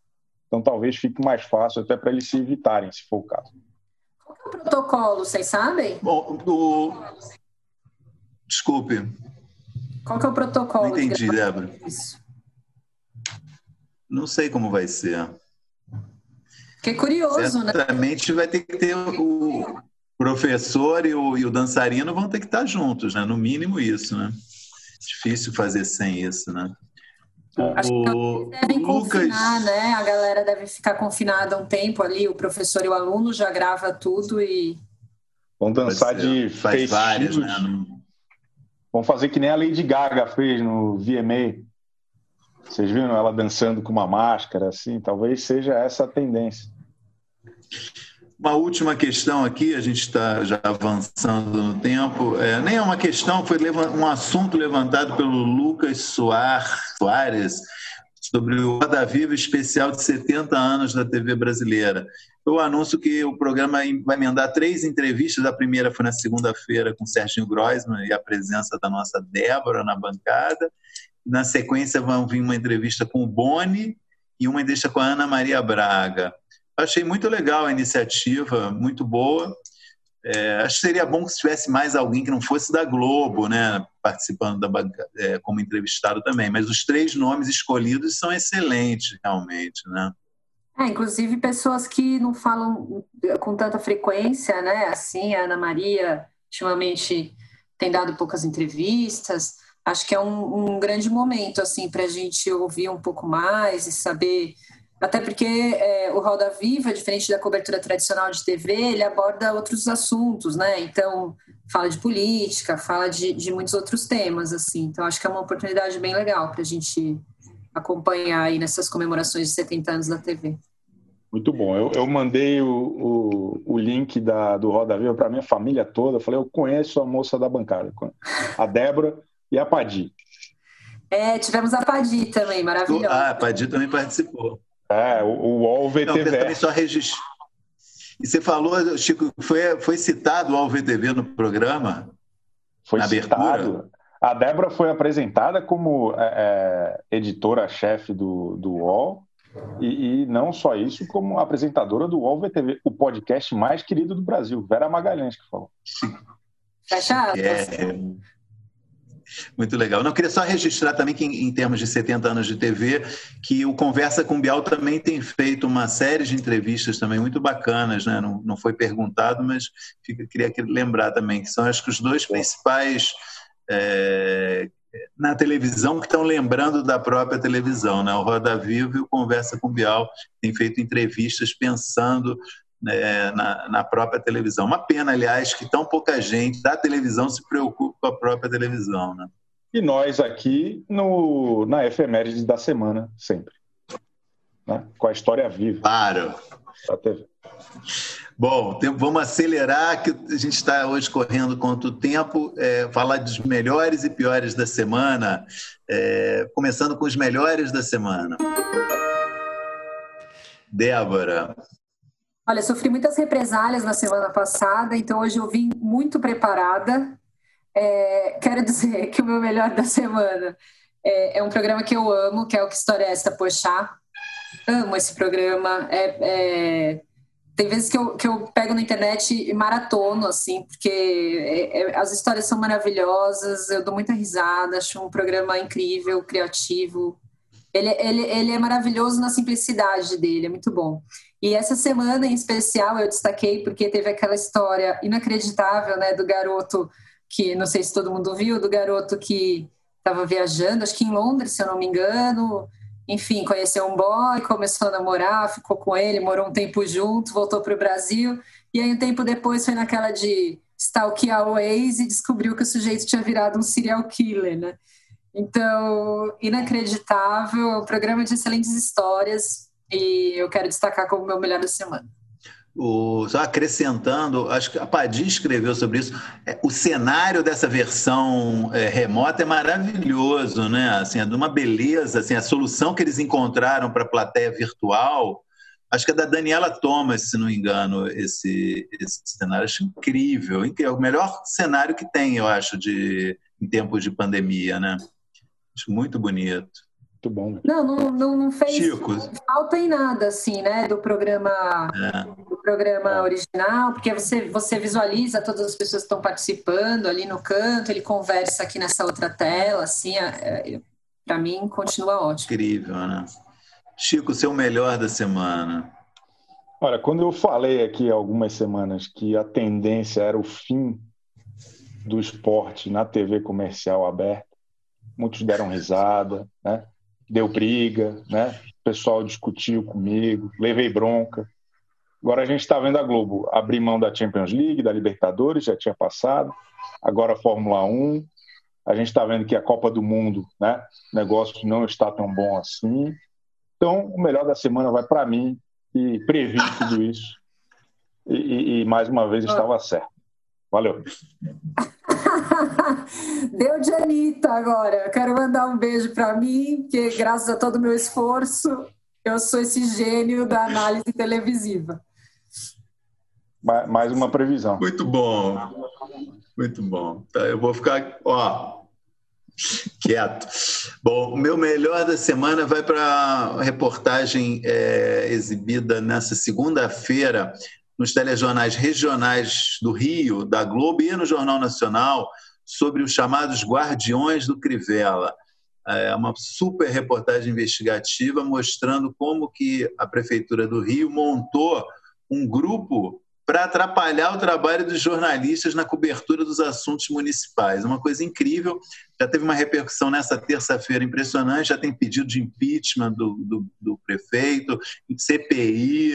Então talvez fique mais fácil até para eles se evitarem, se for o caso. Qual é o protocolo, vocês sabem? Bom, o... Desculpe. Qual que é o protocolo? Não entendi, Débora. Isso? Não sei como vai ser. Que é curioso, Certamente né? Certamente vai ter que ter o professor e o, e o dançarino vão ter que estar juntos, né? No mínimo isso, né? Difícil fazer sem isso, né? Acho que devem Lucas... confinar, né? A galera deve ficar confinada um tempo ali, o professor e o aluno já grava tudo e. Vão dançar de faz várias, né? Vão fazer que nem a Lady Gaga fez no VMA. Vocês viram ela dançando com uma máscara, assim? Talvez seja essa a tendência. Uma última questão aqui, a gente está já avançando no tempo. É, nem é uma questão, foi um assunto levantado pelo Lucas Soares sobre o Roda Viva especial de 70 anos da TV brasileira. Eu anuncio que o programa vai emendar três entrevistas. A primeira foi na segunda-feira com Sérgio Groisman e a presença da nossa Débora na bancada. Na sequência, vão vir uma entrevista com o Boni e uma entrevista com a Ana Maria Braga. Achei muito legal a iniciativa, muito boa. É, acho que seria bom que tivesse mais alguém que não fosse da Globo, né, participando da é, como entrevistado também. Mas os três nomes escolhidos são excelentes, realmente, né? É, inclusive pessoas que não falam com tanta frequência, né? Assim, a Ana Maria ultimamente tem dado poucas entrevistas. Acho que é um, um grande momento assim para a gente ouvir um pouco mais e saber até porque é, o Roda Viva, diferente da cobertura tradicional de TV, ele aborda outros assuntos, né? Então, fala de política, fala de, de muitos outros temas, assim. Então, acho que é uma oportunidade bem legal para a gente acompanhar aí nessas comemorações de 70 anos da TV. Muito bom. Eu, eu mandei o, o, o, link da, do Roda Viva para minha família toda. Eu falei, eu conheço a moça da bancada, a Débora e a Padi. É, tivemos a Padi também, maravilhosa. Ah, a Padi também participou. É, o, UOL VTV. Só registro. E você falou, Chico, foi, foi citado o UOL VTV no programa? Foi na citado. Abertura? A Débora foi apresentada como é, é, editora-chefe do, do UOL, e, e, não só isso, como apresentadora do UOL VTV, o podcast mais querido do Brasil, Vera Magalhães que falou. Fechado? É, muito legal. Não, queria só registrar também que, em, em, termos de 70 anos de TV, que o Conversa com Bial também tem feito uma série de entrevistas também muito bacanas, né? Não, não foi perguntado, mas fica, queria lembrar também que são acho que os dois principais é, na televisão que estão lembrando da própria televisão, né? O Roda Viva e o Conversa com Bial têm feito entrevistas pensando né, na, na, própria televisão. Uma pena, aliás, que tão pouca gente da televisão se preocupe com a própria televisão. Né? E nós aqui no, na efeméride da semana, sempre. Né? Com a história viva. Claro. Da TV. Bom, vamos acelerar, que a gente está hoje correndo quanto tempo, é, falar dos melhores e piores da semana, é, começando com os melhores da semana. Débora, Olha, sofri muitas represálias na semana passada, então hoje eu vim muito preparada. É, quero dizer que o meu melhor da semana é, é, um programa que eu amo, que é o Que História é Essa, Poxa. Amo esse programa. É, é, tem vezes que eu, que eu pego na internet e maratono, assim, porque é, é, as histórias são maravilhosas, eu dou muita risada, acho um programa incrível, criativo. Ele, ele, ele é maravilhoso na simplicidade dele, é muito bom. E essa semana em especial eu destaquei porque teve aquela história inacreditável, né, do garoto que não sei se todo mundo viu, do garoto que estava viajando, acho que em Londres, se eu não me engano. Enfim, conheceu um boy, começou a namorar, ficou com ele, morou um tempo junto, voltou para o Brasil. E aí, um tempo depois, foi naquela de stalkear o ex e descobriu que o sujeito tinha virado um serial killer, né? Então, inacreditável, um programa de excelentes histórias, e eu quero destacar como meu melhor da semana. O, só acrescentando, acho que a Padim escreveu sobre isso. É, o cenário dessa versão é, remota é maravilhoso, né? Assim, é de uma beleza. Assim, a solução que eles encontraram para a plateia virtual, acho que é da Daniela Thomas, se não me engano, esse, esse cenário. Acho incrível, incrível. É o melhor cenário que tem, eu acho, de, em tempos de pandemia, né? Acho muito bonito. Muito bom. Não, não, não, não fez Chico. falta em nada, assim, né, do programa, é. do programa é. original, porque você, você visualiza todas as pessoas que estão participando ali no canto, ele conversa aqui nessa outra tela, assim, é, é para mim continua ótimo. Incrível, né? Chico, seu melhor da semana. Olha, quando eu falei aqui há algumas semanas que a tendência era o fim do esporte na TV comercial aberta, muitos deram risada, né? Deu briga, né? O pessoal discutiu comigo, levei bronca. Agora a gente está vendo a Globo abrir mão da Champions League, da Libertadores, já tinha passado. Agora a Fórmula 1. A gente está vendo que a Copa do Mundo, né? O negócio não está tão bom assim. Então, o melhor da semana vai para mim e previ tudo isso. E, e, e mais uma vez estava certo. Valeu. Deu de Anitta agora. Eu quero mandar um beijo para mim, que graças a todo o meu esforço, eu sou esse gênio da análise televisiva. Mais uma previsão. Muito bom. Muito bom. Tá, eu vou ficar, ó, quieto. Bom, o meu melhor da semana vai para a reportagem é, exibida nessa segunda-feira nos telejornais regionais do Rio, da Globo e no Jornal Nacional sobre os chamados Guardiões do Crivella. É uma super reportagem investigativa mostrando como que a Prefeitura do Rio montou um grupo para atrapalhar o trabalho dos jornalistas na cobertura dos assuntos municipais. Uma coisa incrível. Já teve uma repercussão nessa terça-feira impressionante, já tem pedido de impeachment do, do, do prefeito, CPI,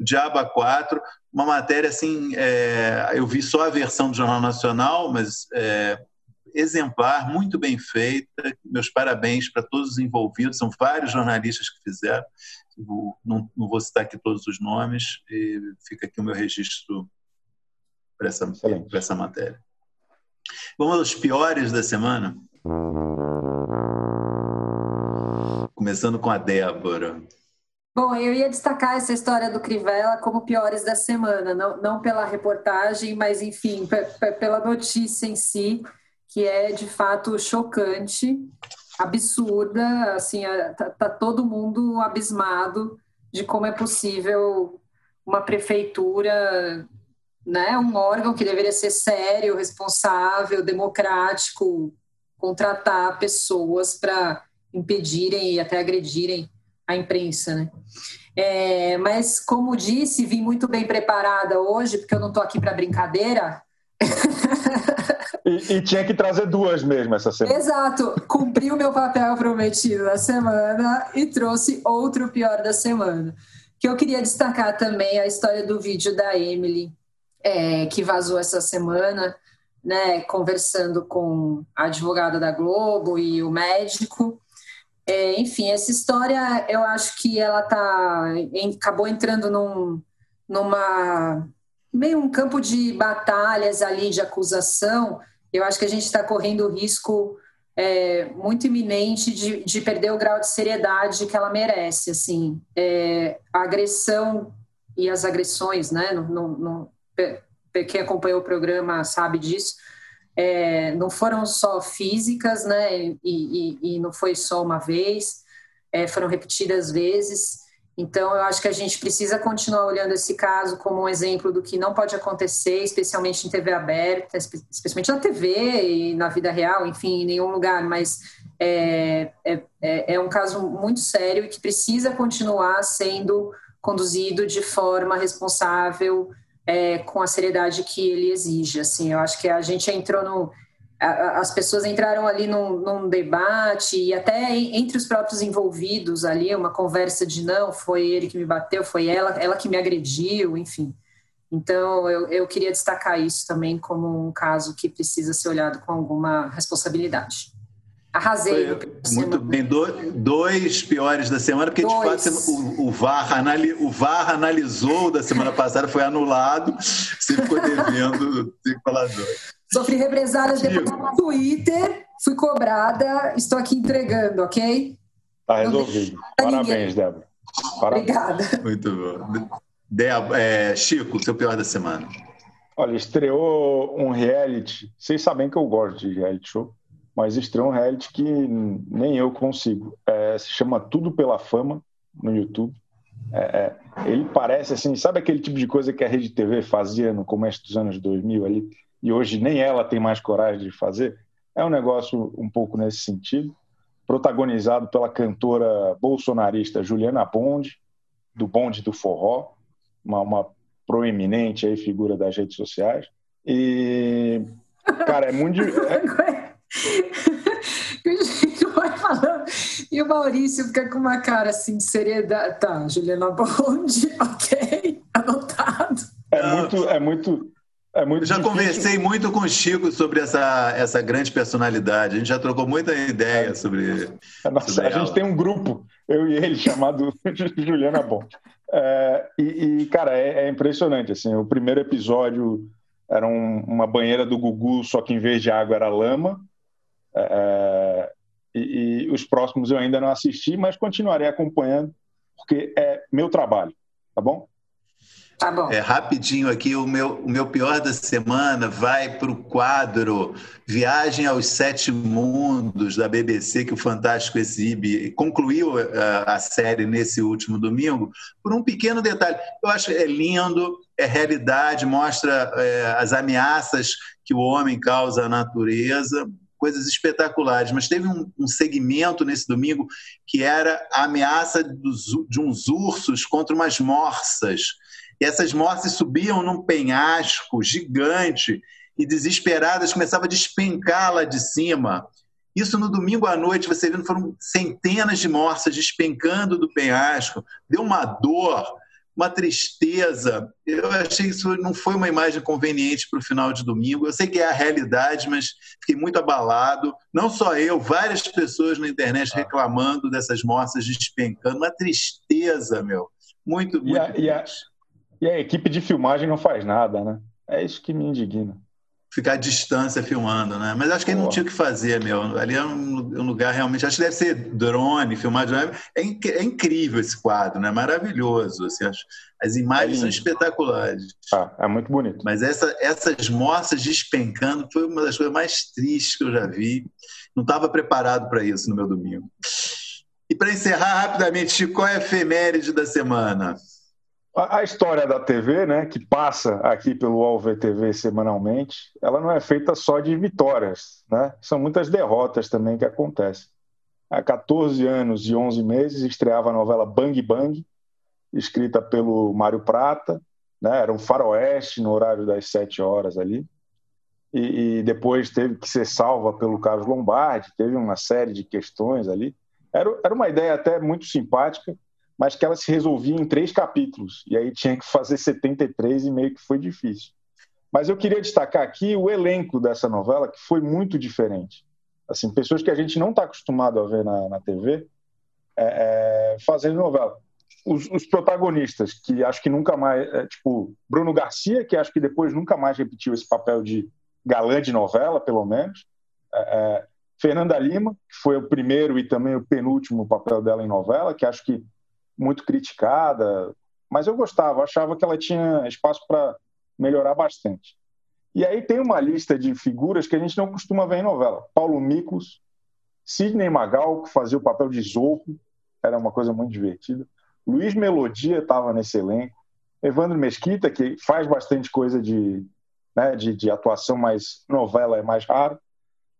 Diaba 4. Uma matéria assim, é, eu vi só a versão do Jornal Nacional, mas é, exemplar, muito bem feita. Meus parabéns para todos os envolvidos, são vários jornalistas que fizeram não, não, vou citar aqui todos os nomes, e fica aqui o meu registro para essa, essa matéria. Vamos aos piores da semana? Começando com a Débora. Bom, eu ia destacar essa história do Crivella como piores da semana, não, não pela reportagem, mas, enfim, pela notícia em si, que é de fato chocante absurda, assim, é, tá, tá todo mundo abismado de como é possível uma prefeitura, né, um órgão que deveria ser sério, responsável, democrático, contratar pessoas para impedirem e até agredirem a imprensa, né? É, mas, como disse, vim muito bem preparada hoje, porque eu não estou aqui para brincadeira. E, e, tinha que trazer duas mesmo essa semana. Exato. Cumpri o meu papel prometido na semana e trouxe outro pior da semana. Que eu queria destacar também a história do vídeo da Emily, é, que vazou essa semana, né, conversando com a advogada da Globo e o médico. É, enfim, essa história eu acho que ela tá, acabou entrando num, numa meio um campo de batalhas ali de acusação eu acho que a gente está correndo o risco é, muito iminente de, de, perder o grau de seriedade que ela merece. Assim, é, a agressão e as agressões, né? No, no, no, quem acompanhou o programa sabe disso. É, não foram só físicas, né? E, e, e não foi só uma vez, é, foram repetidas vezes. Então, eu acho que a gente precisa continuar olhando esse caso como um exemplo do que não pode acontecer, especialmente em TV aberta, especialmente na TV e na vida real, enfim, em nenhum lugar, mas é, é, é, é um caso muito sério e que precisa continuar sendo conduzido de forma responsável, é, com a seriedade que ele exige. Assim, eu acho que a gente entrou no as pessoas entraram ali num, num, debate e até entre os próprios envolvidos ali, uma conversa de não, foi ele que me bateu, foi ela, ela que me agrediu, enfim. Então, eu, eu queria destacar isso também como um caso que precisa ser olhado com alguma responsabilidade. Arrasei. Foi, muito bem. Do, dois piores da semana, porque dois. de fato o, o, VAR anali, o VAR analisou da semana passada, foi anulado, você ficou devendo, tem que falar dois. Sofri represálias depois no Twitter, fui cobrada, estou aqui entregando, ok? Tá resolvido. Parabéns, Débora. Parabéns. Obrigada. Muito bom. Débora, é, Chico, seu pior da semana. Olha, estreou um reality. Vocês sabem que eu gosto de reality show, mas estreou um reality que nem eu consigo. É, se chama Tudo pela Fama no YouTube. É, é, ele parece assim, sabe aquele tipo de coisa que a Rede TV fazia no começo dos anos 2000 ali? e hoje nem ela tem mais coragem de fazer, é um negócio um pouco nesse sentido, protagonizado pela cantora bolsonarista Juliana Bond, do Bonde do Forró, uma, uma proeminente aí figura das redes sociais. E, cara, é muito. É... E o Maurício fica com uma cara assim de seriedade. Tá, Juliana Bond, ok, anotado. É muito, é muito, é muito já difícil. conversei muito com o Chico sobre essa, essa grande personalidade. A gente já trocou muita ideia é. sobre. Nossa, sobre a gente tem um grupo, eu e ele, chamado Juliana Bom. É, e, e, cara, é, é, impressionante. Assim, o primeiro episódio era um, uma banheira do Gugu, só que em vez de água era lama. É, é, e, e os próximos eu ainda não assisti, mas continuarei acompanhando, porque é meu trabalho, tá bom? Tá bom. É, rapidinho aqui, o meu, o meu pior da semana vai para o quadro Viagem aos Sete Mundos da BBC, que o Fantástico exibe, concluiu a, eh, a série nesse último domingo, por um pequeno detalhe. Eu acho que é lindo, é realidade, mostra é, as ameaças que o homem causa à natureza, coisas espetaculares, mas teve um, um, segmento nesse domingo que era a ameaça dos, de uns ursos contra umas morsas. E essas morsas subiam num penhasco gigante e desesperadas começavam a despencar lá de cima. Isso no domingo à noite, você vendo, foram centenas de morsas despencando do penhasco. Deu uma dor, uma tristeza. Eu achei que isso não foi uma imagem conveniente para o final de domingo. Eu sei que é a realidade, mas fiquei muito abalado. Não só eu, várias pessoas na internet reclamando dessas morsas despencando. Uma tristeza, meu. Muito, muito. E a, e a, e a equipe de filmagem não faz nada, né? É isso que me indigna. Ficar à distância filmando, né? Mas acho que ele não tinha o que fazer, meu. Ali é um, lugar realmente. Acho que deve ser drone, filmar drone. É, inc é incrível esse quadro, né? Maravilhoso. Assim, as, as imagens é são espetaculares. Ah, é muito bonito. Mas essa, essas moças despencando foi uma das coisas mais tristes que eu já vi. Não estava preparado para isso no meu domingo. E para encerrar rapidamente, qual é a efeméride da semana? A, história da TV, né, que passa aqui pelo UOL-VTV semanalmente, ela não é feita só de vitórias, né? São muitas derrotas também que acontecem. Há 14 anos e 11 meses estreava a novela Bang Bang, escrita pelo Mário Prata, né? Era um faroeste no horário das 7 horas ali. E, e, depois teve que ser salva pelo Carlos Lombardi, teve uma série de questões ali. Era, era uma ideia até muito simpática, mas que ela se resolvia em três capítulos. E aí tinha que fazer 73 e meio que foi difícil. Mas eu queria destacar aqui o elenco dessa novela, que foi muito diferente. Assim, pessoas que a gente não está acostumado a ver na, na TV é, é, fazendo novela. Os, os, protagonistas, que acho que nunca mais. É, tipo, Bruno Garcia, que acho que depois nunca mais repetiu esse papel de galã de novela, pelo menos. É, é, Fernanda Lima, que foi o primeiro e também o penúltimo papel dela em novela, que acho que muito criticada, mas eu gostava, achava que ela tinha espaço para melhorar bastante. E aí tem uma lista de figuras que a gente não costuma ver em novela. Paulo Miklos, Sidney Magal, que fazia o papel de Zorro, era uma coisa muito divertida. Luiz Melodia estava nesse elenco. Evandro Mesquita, que faz bastante coisa de, né, de, de, atuação, mas novela é mais raro.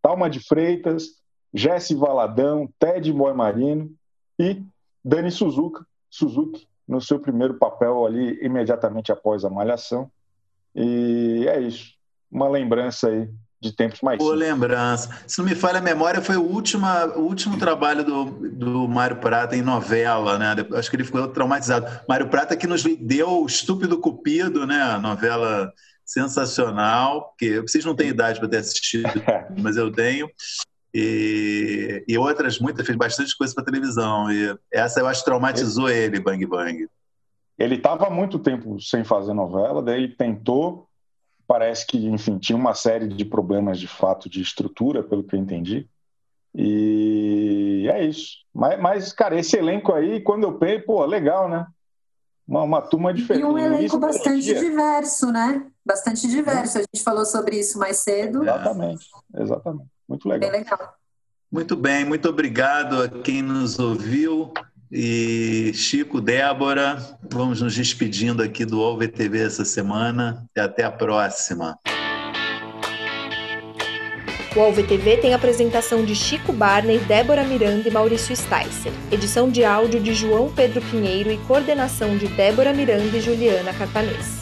Talma de Freitas, Jesse Valadão, Ted Boy Marino e Dani Suzuka, Suzuki no seu primeiro papel ali imediatamente após a Malhação. E é isso. Uma lembrança aí de tempos mais Boa lembrança. Se não me falha a memória, foi o último, o último trabalho do, do Mário Prata em novela, né? Acho que ele ficou traumatizado. Mário Prata que nos deu o Estúpido Cupido, né? A novela sensacional, que vocês não têm idade para ter assistido, mas eu tenho e, e outras muitas, fez bastante coisa para televisão. E essa eu acho traumatizou ele, ele Bang Bang. Ele estava há muito tempo sem fazer novela, daí tentou, parece que, enfim, tinha uma série de problemas de fato de estrutura, pelo que eu entendi. E é isso. Mas, mas cara, esse elenco aí, quando eu penso, pô, legal, né? Uma, uma turma diferente. E um elenco bastante diverso, né? Bastante diverso. A gente falou sobre isso mais cedo. Exatamente, exatamente. Muito legal. Bem legal. Muito bem, muito obrigado a quem nos ouviu. E Chico, Débora, vamos nos despedindo aqui do OVTV essa semana e até a próxima. O OVTV tem apresentação de Chico Barney, Débora Miranda e Maurício Sticer, edição de áudio de João Pedro Pinheiro e coordenação de Débora Miranda e Juliana Cartanês.